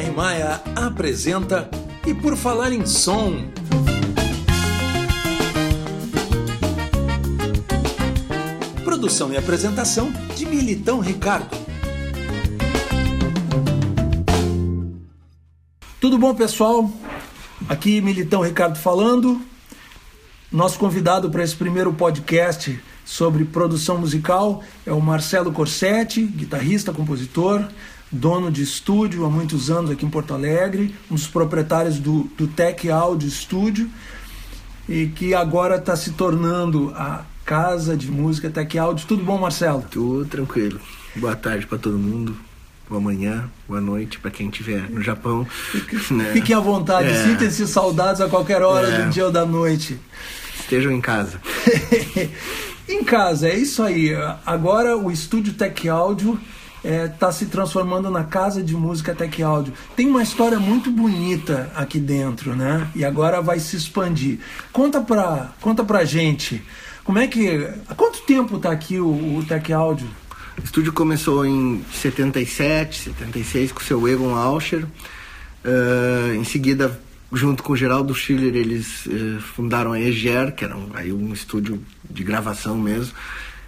JR Maia apresenta E por Falar em Som. Produção e apresentação de Militão Ricardo. Tudo bom, pessoal? Aqui Militão Ricardo falando. Nosso convidado para esse primeiro podcast sobre produção musical é o Marcelo Corsetti, guitarrista, compositor, dono de estúdio há muitos anos aqui em Porto Alegre, um dos proprietários do, do Tech Audio Studio e que agora está se tornando a casa de música Tech Audio. Tudo bom, Marcelo? Tudo tranquilo. Boa tarde para todo mundo. Boa manhã, boa noite para quem estiver no Japão. Fique, né? Fiquem à vontade, é. sintam-se saudados a qualquer hora é. do dia ou da noite. Estejam em casa. em casa, é isso aí. Agora o estúdio Tech Audio está é, tá se transformando na casa de música Tech Audio. Tem uma história muito bonita aqui dentro, né? E agora vai se expandir. Conta pra, conta pra gente, como é que. Há quanto tempo está aqui o, o Tech Audio? O estúdio começou em 77, 76 com o seu Egon Auscher. Uh, em seguida, junto com o Geraldo Schiller, eles uh, fundaram a Eger, que era um, aí um estúdio de gravação mesmo.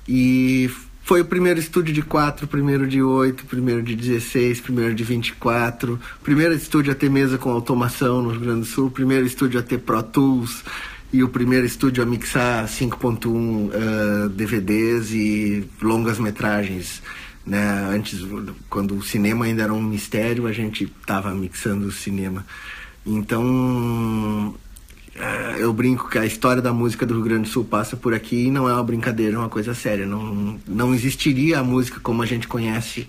E foi o primeiro estúdio de 4, primeiro de 8, primeiro de 16, primeiro de 24, primeiro estúdio a ter mesa com automação no Rio Grande do Sul, primeiro estúdio a ter Pro Tools e o primeiro estúdio a mixar 5.1 uh, DVDs e longas metragens. Né? Antes, quando o cinema ainda era um mistério, a gente estava mixando o cinema. Então, eu brinco que a história da música do Rio Grande do Sul passa por aqui e não é uma brincadeira, é uma coisa séria. Não, não existiria a música como a gente conhece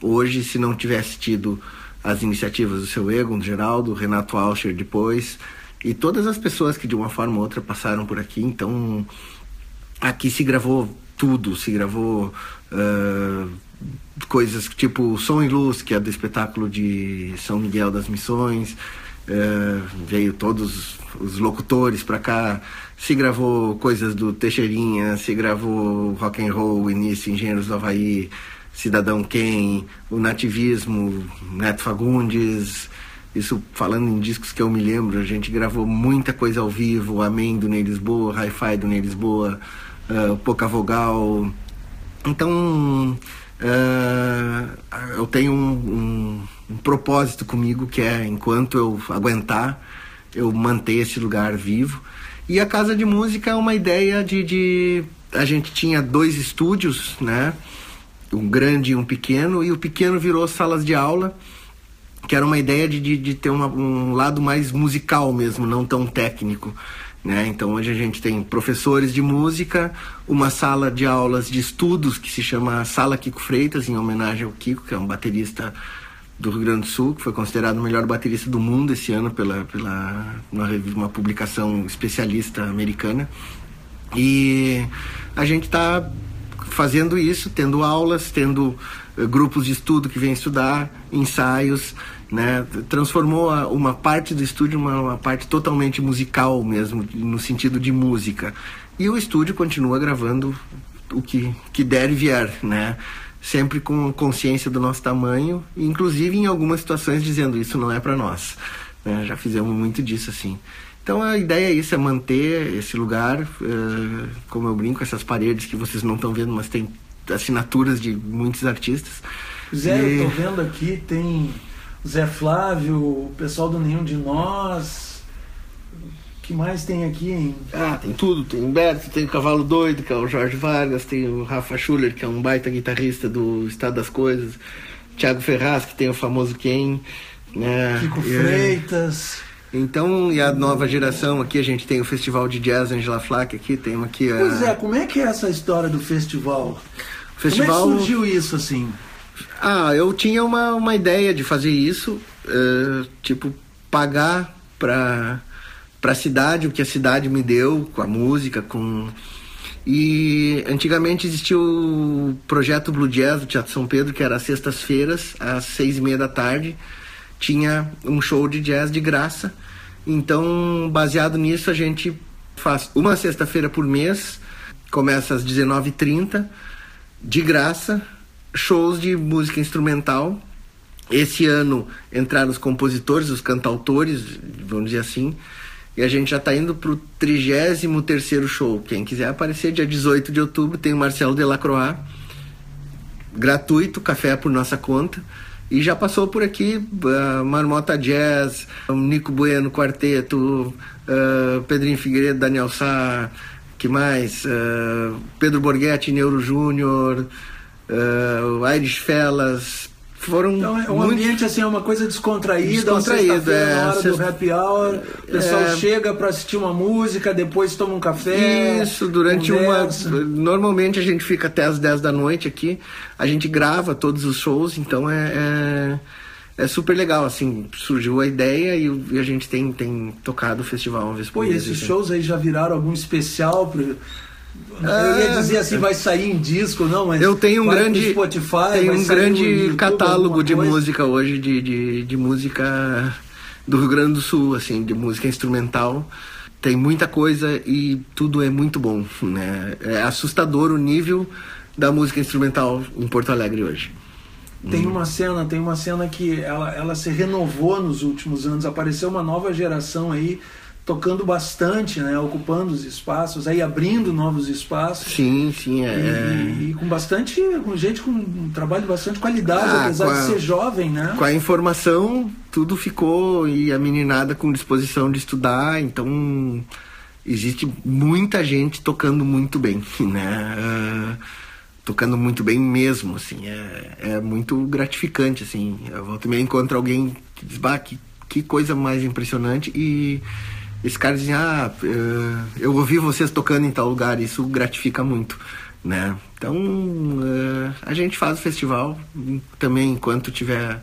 hoje se não tivesse tido as iniciativas do seu Egon, do Geraldo, Renato Alcher depois, e todas as pessoas que de uma forma ou outra passaram por aqui. Então, aqui se gravou tudo, se gravou uh, coisas tipo Som e Luz, que é do espetáculo de São Miguel das Missões, uh, veio todos os locutores para cá, se gravou coisas do Teixeirinha, se gravou rock and roll, início Engenheiros do Havaí, Cidadão Quem, o nativismo, Neto Fagundes, isso falando em discos que eu me lembro, a gente gravou muita coisa ao vivo, Amém do Ney Lisboa, Hi-Fi do Ney Lisboa, uh, Pouca Vogal. Então, uh, eu tenho um, um propósito comigo que é, enquanto eu aguentar, eu manter esse lugar vivo. E a casa de música é uma ideia de, de a gente tinha dois estúdios, né? Um grande e um pequeno, e o pequeno virou salas de aula, que era uma ideia de, de, de ter uma, um lado mais musical mesmo, não tão técnico. Né? Então hoje a gente tem professores de música, uma sala de aulas de estudos que se chama Sala Kiko Freitas, em homenagem ao Kiko, que é um baterista do Rio Grande do Sul, que foi considerado o melhor baterista do mundo esse ano pela, pela uma, uma publicação especialista americana. E a gente está fazendo isso, tendo aulas, tendo uh, grupos de estudo que vêm estudar, ensaios, né? Transformou uma parte do estúdio uma, uma parte totalmente musical mesmo, no sentido de música. E o estúdio continua gravando o que, que der e vier, né? Sempre com consciência do nosso tamanho, inclusive em algumas situações dizendo isso não é para nós. Né? Já fizemos muito disso assim. Então a ideia é isso, é manter esse lugar, uh, como eu brinco, essas paredes que vocês não estão vendo, mas tem assinaturas de muitos artistas. Zé, e... eu tô vendo aqui, tem Zé Flávio, o pessoal do Nenhum de Nós, que mais tem aqui, hein? Ah, tem tudo. Tem Humberto, tem o Cavalo Doido, que é o Jorge Vargas, tem o Rafa Schuller, que é um baita guitarrista do Estado das Coisas, Thiago Ferraz, que tem o famoso Quem, né? Kiko Freitas. Então, e a nova geração aqui, a gente tem o Festival de Jazz Angela Flack aqui, tem aqui a... Pois é, como é que é essa história do festival? festival... Como é que surgiu isso, assim? Ah, eu tinha uma, uma ideia de fazer isso, uh, tipo, pagar para para a cidade, o que a cidade me deu, com a música, com. E antigamente existia o projeto Blue Jazz do Teatro São Pedro, que era às sextas-feiras, às seis e meia da tarde, tinha um show de jazz de graça. Então, baseado nisso, a gente faz uma sexta-feira por mês, começa às 19h30, de graça, shows de música instrumental Esse ano entraram os compositores, os cantautores, vamos dizer assim, e a gente já está indo para o 33 show. Quem quiser aparecer, dia 18 de outubro, tem o Marcelo Delacroix, gratuito, café por nossa conta. E já passou por aqui uh, Marmota Jazz, Nico Bueno Quarteto, uh, Pedrinho Figueiredo, Daniel Sá, que mais? Uh, Pedro Borghetti, Neuro Júnior, uh, Irish Fellas, foram então, é um muito... ambiente assim é uma coisa descontraída descontraída é, na hora sexta... do happy hour o pessoal é... chega para assistir uma música depois toma um café isso durante conversa. uma normalmente a gente fica até as 10 da noite aqui a gente grava todos os shows então é, é, é super legal assim surgiu a ideia e, a gente tem, tem tocado o festival uma vez por Pô, e esses assim. shows aí já viraram algum especial pro eu ia dizer assim, vai sair em disco, não, mas eu tenho um grande Spotify, tenho um grande YouTube, catálogo de música hoje, de, de, de música do Rio Grande do Sul, assim, de música instrumental. Tem muita coisa e tudo é muito bom, né? É assustador o nível da música instrumental em Porto Alegre hoje. Tem uma cena, tem uma cena que ela, ela se renovou nos últimos anos, apareceu uma nova geração aí tocando bastante, né, ocupando os espaços, aí abrindo novos espaços. Sim, sim, é. E, e, e com bastante, com gente com um trabalho de bastante qualidade, ah, apesar a, de ser jovem, né? Com a informação, tudo ficou e a meninada com disposição de estudar, então existe muita gente tocando muito bem, né? Uh, tocando muito bem mesmo, assim, é, é muito gratificante, assim. Eu volto e me encontro alguém que diz, bah, que, que coisa mais impressionante e esse cara dizem, ah, eh, eu ouvi vocês tocando em tal lugar, isso gratifica muito, né? Então, eh, a gente faz o festival também enquanto tiver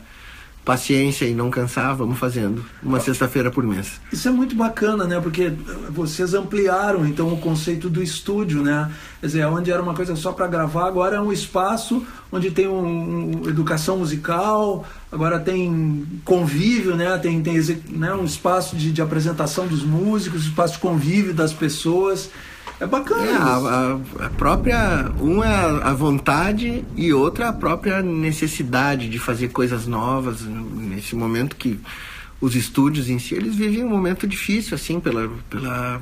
paciência e não cansar, vamos fazendo uma sexta-feira por mês. Isso é muito bacana, né? Porque vocês ampliaram então o conceito do estúdio, né? Quer dizer, onde era uma coisa só para gravar, agora é um espaço onde tem um, um, educação musical, agora tem convívio, né? Tem, tem né? um espaço de, de apresentação dos músicos, espaço de convívio das pessoas. É bacana. É, a, a, própria. Um é a vontade e outra a própria necessidade de fazer coisas novas nesse momento que os estúdios em si eles vivem um momento difícil assim pela, pela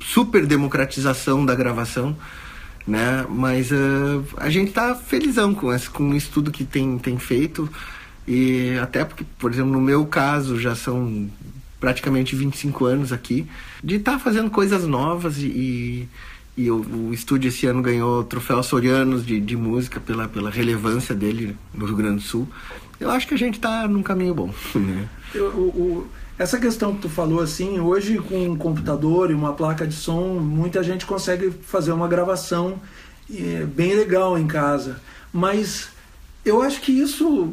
super democratização da gravação né mas uh, a gente está felizão com esse com o estudo que tem tem feito e até porque por exemplo no meu caso já são praticamente 25 anos aqui, de estar tá fazendo coisas novas e, e, o, o, estúdio esse ano ganhou o troféu Sorianos de, de música pela, pela relevância dele no Rio Grande do Sul. Eu acho que a gente está num caminho bom. Né? Eu, o, essa questão que tu falou assim, hoje com um computador e uma placa de som, muita gente consegue fazer uma gravação é, bem legal em casa. Mas eu acho que isso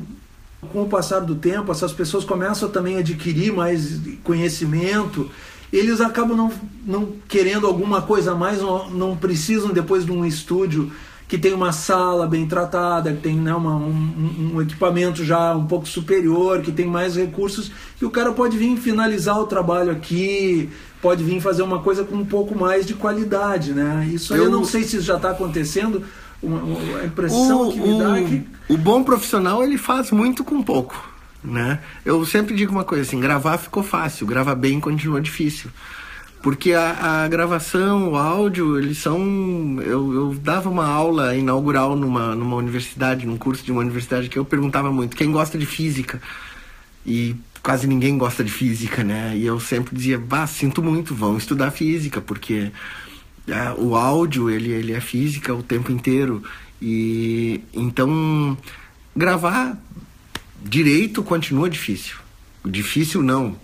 com o passar do tempo, essas pessoas começam também a adquirir mais conhecimento, eles acabam não, não querendo alguma coisa a mais, não, não precisam depois de um estúdio que tem uma sala bem tratada, que tem né, uma, um, um, equipamento já um pouco superior, que tem mais recursos, e o cara pode vir finalizar o trabalho aqui, pode vir fazer uma coisa com um pouco mais de qualidade, né? Isso eu, eu não sei se já está acontecendo, uma, a impressão o, que me dá é que... O bom profissional, ele faz muito com pouco, né? Eu sempre digo uma coisa assim, gravar ficou fácil, gravar bem continua difícil. Porque a, a gravação, o áudio, eles são... Eu, eu dava uma aula inaugural numa, numa universidade, num curso de uma universidade, que eu perguntava muito, quem gosta de física? E quase ninguém gosta de física, né? E eu sempre dizia, bah, sinto muito, vão estudar física, porque é, o áudio ele, ele é física o tempo inteiro. E então gravar direito continua difícil. Difícil não.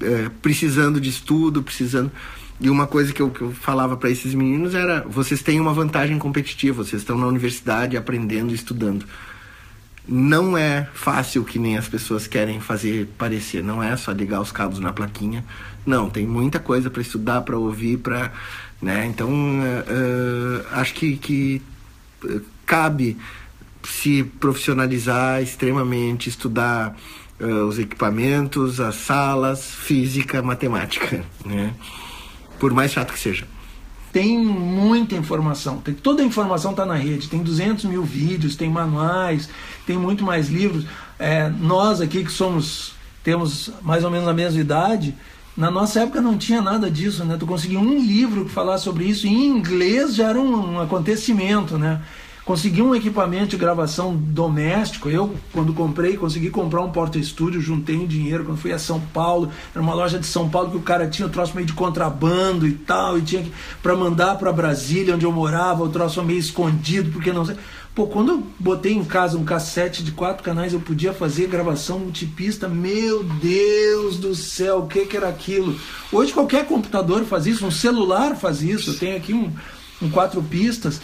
É, precisando de estudo precisando. E uma coisa que eu, que eu falava para esses meninos era vocês têm uma vantagem competitiva vocês estão na universidade aprendendo estudando. Não é fácil que nem as pessoas querem fazer parecer. Não é só ligar os cabos na plaquinha. Não tem muita coisa para estudar para ouvir para né? Então, uh, acho que, que cabe se profissionalizar extremamente, estudar uh, os equipamentos, as salas, física, matemática, né? Por mais chato que seja. tem muita informação. Tem, toda a informação está na rede. Tem 200 mil vídeos, tem manuais, tem muito mais livros. É, nós aqui que somos temos mais ou menos a mesma idade, na nossa época não tinha nada disso, né? Tu conseguia um livro que falasse sobre isso em inglês já era um, um acontecimento, né? Consegui um equipamento de gravação doméstico. Eu, quando comprei, consegui comprar um porta-estúdio, juntei um dinheiro quando fui a São Paulo. Era uma loja de São Paulo que o cara tinha o troço meio de contrabando e tal, e tinha que para mandar para Brasília, onde eu morava, o troço meio escondido, porque não sei. Pô, quando eu botei em casa um cassete de quatro canais, eu podia fazer gravação multipista. Meu Deus do céu, o que, que era aquilo? Hoje qualquer computador faz isso, um celular faz isso. Eu tenho aqui um com quatro pistas,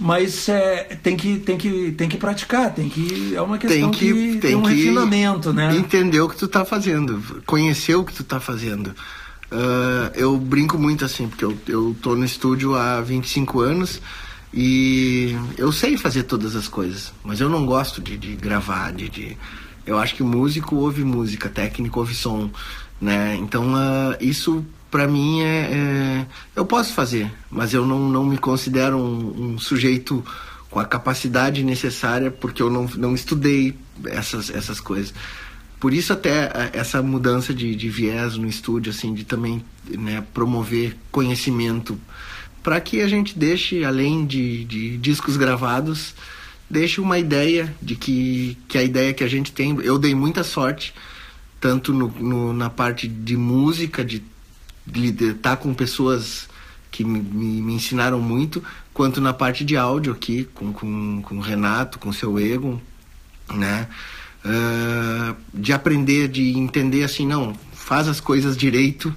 mas é, tem, que, tem, que, tem que praticar, tem que. É uma questão tem que, que tem, tem um refinamento, né? Entender o que tu está fazendo, conhecer o que tu está fazendo. Uh, eu brinco muito assim, porque eu, eu tô no estúdio há 25 anos e eu sei fazer todas as coisas, mas eu não gosto de, de gravar, de, de, Eu acho que músico ouve música, técnico ouve som, né? Então uh, isso para mim é, é, eu posso fazer, mas eu não, não me considero um, um, sujeito com a capacidade necessária porque eu não, não estudei essas, essas coisas. Por isso até essa mudança de, de viés no estúdio, assim, de também né, promover conhecimento para que a gente deixe, além de, de discos gravados, deixe uma ideia de que, que a ideia que a gente tem, eu dei muita sorte, tanto no, no na parte de música, de estar com pessoas que me, me, me, ensinaram muito, quanto na parte de áudio aqui, com, com, com o Renato, com o seu Egon, né? Uh, de aprender, de entender assim, não, faz as coisas direito,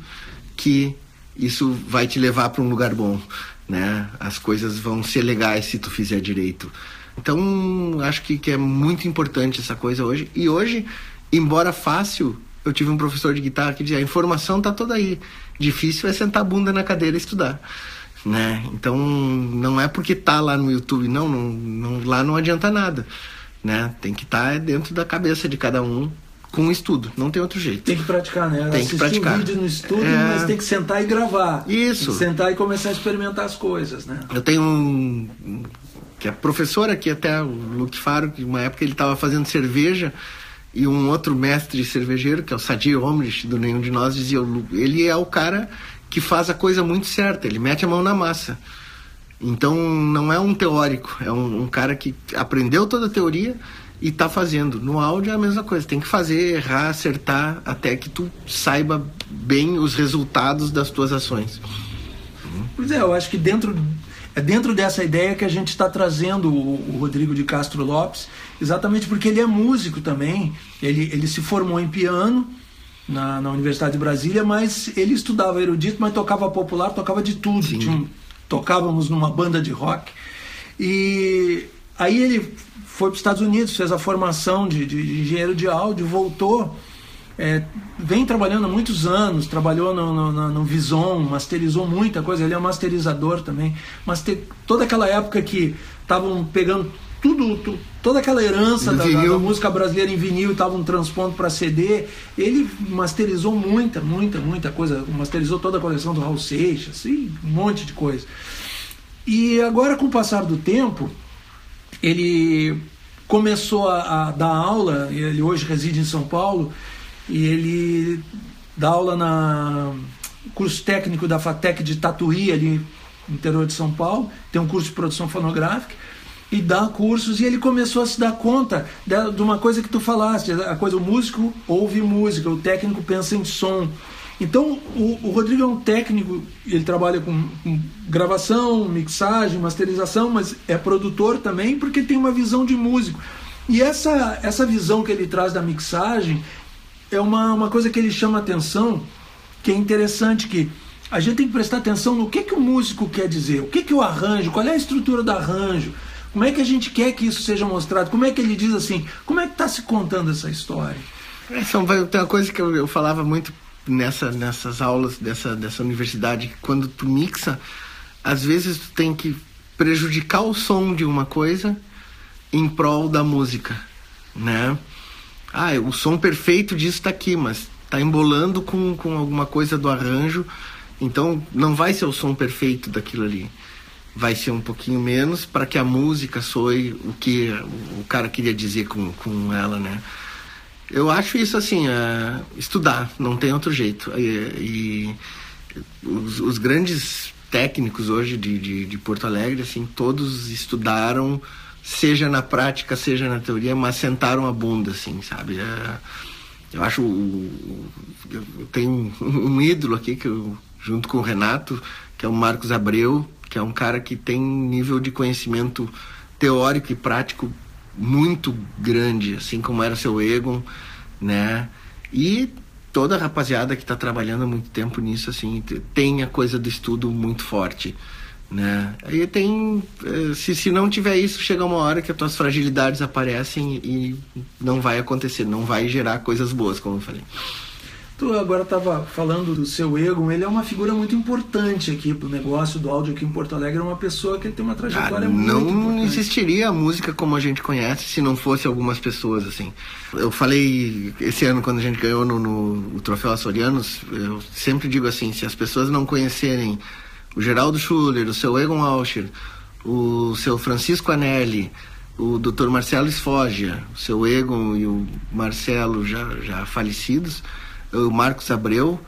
que isso vai te levar para um lugar bom, né? As coisas vão ser legais se tu fizer direito. Então, acho que, que é muito importante essa coisa hoje. E hoje, embora fácil, eu tive um professor de guitarra que dizia: a informação tá toda aí. Difícil é sentar a bunda na cadeira e estudar. Né? Então, não é porque tá lá no YouTube, não, não, não lá não adianta nada. Né? Tem que estar tá dentro da cabeça de cada um com o estudo, não tem outro jeito. Tem que praticar, né? Tem Assistir que praticar. um vídeo no estúdio, é... mas tem que sentar e gravar. Isso. sentar e começar a experimentar as coisas, né? Eu tenho um que é professor aqui até o Luke Faro, que uma época ele estava fazendo cerveja e um outro mestre cervejeiro, que é o Sadir Omrich, do Nenhum de Nós, dizia: ele é o cara que faz a coisa muito certa, ele mete a mão na massa. Então não é um teórico, é um, um cara que aprendeu toda a teoria e está fazendo. No áudio é a mesma coisa, tem que fazer, errar, acertar, até que tu saiba bem os resultados das tuas ações. Pois é, eu acho que dentro é dentro dessa ideia que a gente está trazendo o, o, Rodrigo de Castro Lopes, exatamente porque ele é músico também. Ele, ele se formou em piano na, na Universidade de Brasília, mas ele estudava erudito, mas tocava popular, tocava de tudo. Tinha, tocávamos numa banda de rock. E aí ele foi para os Estados Unidos, fez a formação de, de engenheiro de áudio, voltou é, vem trabalhando há muitos anos, trabalhou no, no, no, Vison, masterizou muita coisa, ele é masterizador também. Mas toda aquela época que estavam pegando tudo, tudo, toda aquela herança da, da, da, música brasileira em vinil e estavam transpondo para CD, ele masterizou muita, muita, muita coisa. Masterizou toda a coleção do Raul Seixas, e um monte de coisa. E agora, com o passar do tempo, ele começou a, a dar aula, ele hoje reside em São Paulo, e ele dá aula na curso técnico da FATEC de Tatuí, ali no interior de São Paulo, tem um curso de produção fonográfica e dá cursos e ele começou a se dar conta de, de uma coisa que tu falaste, a coisa o músico ouve música, o técnico pensa em som. Então o, o Rodrigo é um técnico, ele trabalha com, com gravação, mixagem, masterização, mas é produtor também porque tem uma visão de músico. E essa, essa visão que ele traz da mixagem é uma, uma coisa que ele chama atenção, que é interessante, que a gente tem que prestar atenção no que, que o músico quer dizer, o que, que o arranjo, qual é a estrutura do arranjo, como é que a gente quer que isso seja mostrado, como é que ele diz assim, como é que está se contando essa história. É, são, tem uma coisa que eu, eu falava muito nessa, nessas aulas dessa, dessa universidade, que quando tu mixa, às vezes tu tem que prejudicar o som de uma coisa em prol da música, né? ah, o som perfeito disso está aqui, mas está embolando com, com alguma coisa do arranjo Então não vai ser o som perfeito daquilo ali. Vai ser um pouquinho menos para que a música soe o que o cara queria dizer com, com ela, né? Eu acho isso assim, é, estudar, não tem outro jeito. E, e os, os, grandes técnicos hoje de, de, de, Porto Alegre, assim, todos estudaram, seja na prática, seja na teoria, mas sentaram a bunda, assim, sabe? É, eu acho, eu tenho um ídolo aqui que eu, junto com o Renato, que é o Marcos Abreu, que é um cara que tem nível de conhecimento teórico e prático muito grande, assim como era seu Egon, né? E toda a rapaziada que está trabalhando há muito tempo nisso, assim, tem a coisa do estudo muito forte, né? Aí tem, eh, se, se não tiver isso, chega uma hora que as tuas fragilidades aparecem e não vai acontecer, não vai gerar coisas boas, como eu falei. Tu agora estava falando do seu Egon, ele é uma figura muito importante aqui para o negócio do áudio aqui em Porto Alegre, é uma pessoa que tem uma trajetória ah, muito Não importante. existiria a música como a gente conhece se não fosse algumas pessoas, assim. Eu falei esse ano, quando a gente ganhou no, no o Troféu Açorianos, eu sempre digo assim, se as pessoas não conhecerem o Geraldo Schuller, o seu Egon Auscher, o seu Francisco Anelli, o Dr. Marcelo Esfogia, o seu Egon e o Marcelo já, já falecidos o Marcos Abreu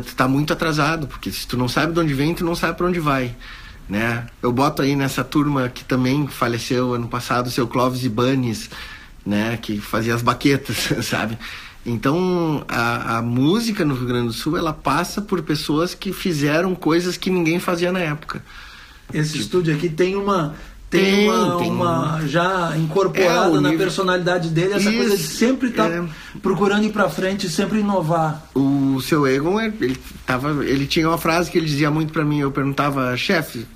está eh, uh, muito atrasado, porque se tu não sabe de onde vem, tu não sabe para onde vai. Né? Eu boto aí nessa turma que também faleceu ano passado, o seu Clóvis Ibanes, né? que fazia as baquetas, sabe? Então, a, a, música no Rio Grande do Sul, ela passa por pessoas que fizeram coisas que ninguém fazia na época. Esse tipo... estúdio aqui tem uma tem, uma, tem uma, já incorporada é, na personalidade dele essa Isso, coisa de sempre estar tá é... procurando ir para frente, sempre inovar. O seu Egon, ele tava, ele tinha uma frase que ele dizia muito para mim, eu perguntava, chefe,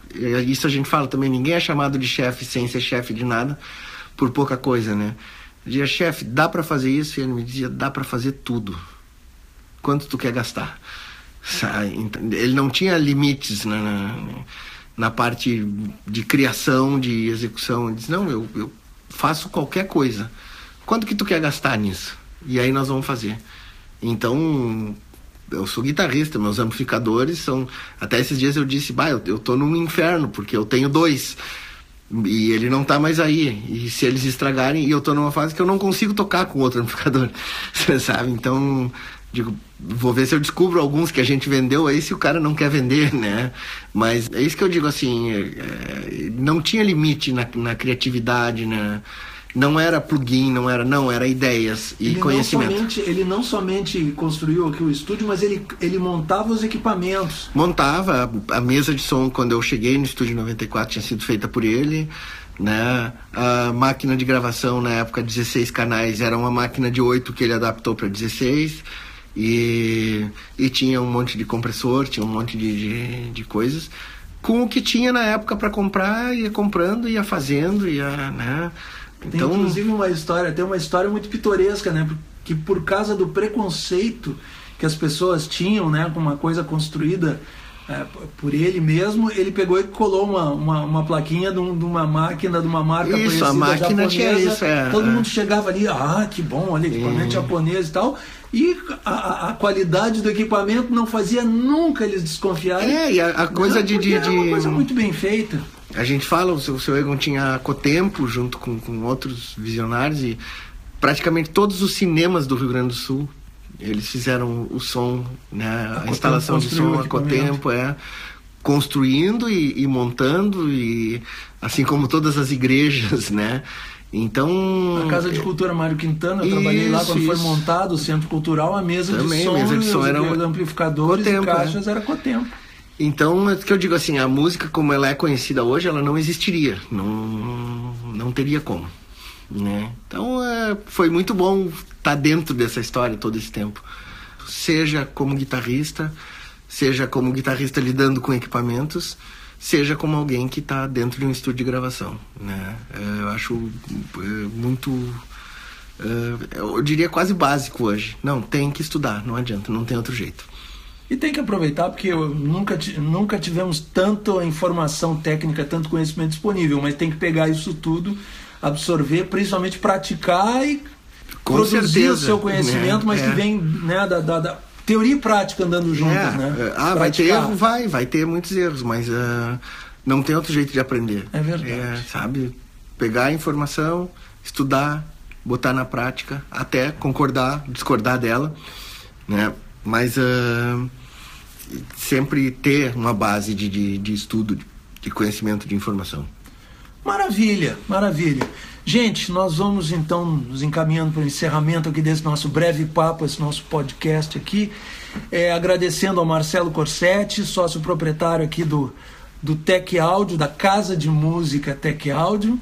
isso a gente fala também, ninguém é chamado de chefe sem ser chefe de nada por pouca coisa, né? Eu dizia, chefe, dá para fazer isso? E ele me dizia, dá para fazer tudo. Quanto tu quer gastar? Ele não tinha limites, né? Na parte de criação, de execução. Disse, não, eu, eu faço qualquer coisa. Quanto que tu quer gastar nisso? E aí nós vamos fazer. Então, eu sou guitarrista, meus amplificadores são. Até esses dias eu disse, bah, eu, eu tô num inferno, porque eu tenho dois. E ele não tá mais aí. E se eles estragarem, e eu tô numa fase que eu não consigo tocar com outro amplificador. sabe? Então, digo, vou ver se eu descubro alguns que a gente vendeu aí se o cara não quer vender, né? Mas é isso que eu digo assim, é, é, não tinha limite na, na criatividade, né? Não era plugin, não era, não, era ideias e ele conhecimento. Não somente, ele não somente construiu aqui o estúdio, mas ele, ele montava os equipamentos. Montava a mesa de som quando eu cheguei no estúdio 94 tinha sido feita por ele né? A máquina de gravação na época 16 canais era uma máquina de 8 que ele adaptou para 16 e, e tinha um monte de compressor, tinha um monte de, de, de coisas. Com o que tinha na época para comprar, ia comprando, ia fazendo, ia, né? Então... Tem inclusive uma história, tem uma história muito pitoresca, né? Que por causa do preconceito que as pessoas tinham, né, com uma coisa construída é, por ele mesmo, ele pegou e colou uma, uma, uma plaquinha de, um, de, uma máquina, de uma marca isso, conhecida a máquina japonesa. Tinha isso, é, Todo é. mundo chegava ali, ah, que bom, olha, equipamento japonês e tal. E a, a, qualidade do equipamento não fazia nunca eles desconfiarem. É, e a, a coisa não, de, de, Era uma coisa muito bem feita. A gente fala, o seu, o seu Egon tinha Cotempo junto com, com outros visionários e praticamente todos os cinemas do Rio Grande do Sul eles fizeram o som, né, a, a instalação de som a Cotempo, é construindo e, e, montando e assim como todas as igrejas, né? Então. A Casa de Cultura Mário Quintana, eu isso, trabalhei lá quando isso. foi montado o Centro Cultural, a mesa Também, de som, mesa de som era amplificadores Cotempo, e né? caixas né? era Cotempo. Então, é que eu digo assim, a música como ela é conhecida hoje, ela não existiria, não, não teria como, né? Então, é, foi muito bom estar tá dentro dessa história todo esse tempo. Seja como guitarrista, seja como guitarrista lidando com equipamentos, seja como alguém que está dentro de um estúdio de gravação. Né? É, eu acho é, muito. É, eu diria quase básico hoje. Não, tem que estudar, não adianta, não tem outro jeito. E tem que aproveitar porque nunca, nunca tivemos tanta informação técnica, tanto conhecimento disponível, mas tem que pegar isso tudo, absorver, principalmente praticar e Com produzir certeza, o seu conhecimento, né? mas é. que vem né, da, da, da teoria e prática andando juntos, É, né? é, ah, vai ter erro, vai, vai ter muitos erros, mas ah, não tem outro jeito de aprender. É verdade. É, sabe? Pegar a informação, estudar, botar na prática, até concordar, discordar dela, né? Mas ah, sempre ter uma base de, de, de estudo, de conhecimento, de informação. Maravilha, maravilha. Gente, nós vamos então nos encaminhando para o encerramento aqui desse nosso breve papo, esse nosso podcast aqui. É, agradecendo ao Marcelo Corsetti, sócio proprietário aqui do, do Tech Áudio, da Casa de Música Tech Áudio,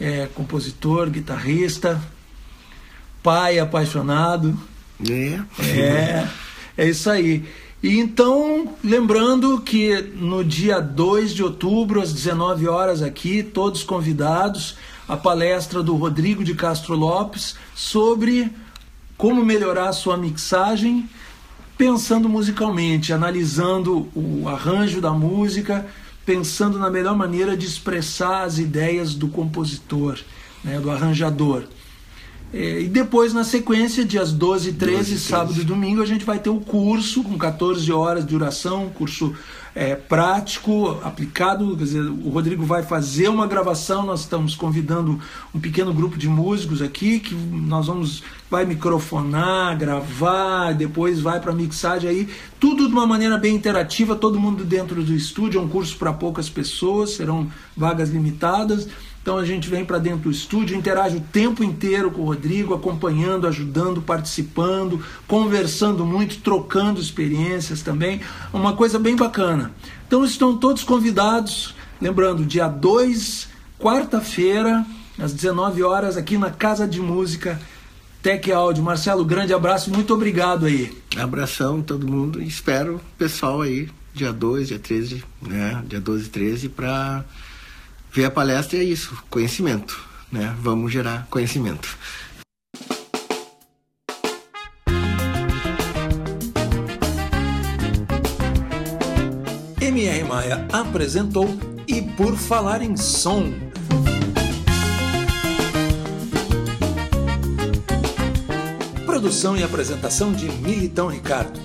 é, compositor, guitarrista, pai apaixonado. É. É, é isso aí. E então, lembrando que no dia 2 de outubro, às 19 horas aqui, todos convidados, a palestra do Rodrigo de Castro Lopes sobre como melhorar a sua mixagem, pensando musicalmente, analisando o arranjo da música, pensando na melhor maneira de expressar as ideias do compositor, né, do arranjador. É, e depois, na sequência, dias 12 e 13, 12 e 13. sábado e domingo, a gente vai ter o curso com 14 horas de duração, um curso é, prático, aplicado. Quer dizer, o Rodrigo vai fazer uma gravação, nós estamos convidando um pequeno grupo de músicos aqui, que nós vamos, vai microfonar, gravar, depois vai para mixagem aí, tudo de uma maneira bem interativa, todo mundo dentro do estúdio, é um curso para poucas pessoas, serão vagas limitadas. Então a gente vem para dentro do estúdio, interage o tempo inteiro com o Rodrigo, acompanhando, ajudando, participando, conversando muito, trocando experiências também. Uma coisa bem bacana. Então estão todos convidados. Lembrando, dia 2, quarta-feira, às 19 horas, aqui na Casa de Música Tech Áudio. Marcelo, grande abraço, muito obrigado aí. Abração todo mundo espero o pessoal aí, dia 2, dia 13, né? Dia 12 e 13, para ver a palestra é isso, conhecimento, né? Vamos gerar conhecimento. MR Maia apresentou e por falar em som. Produção e apresentação de Militão Ricardo.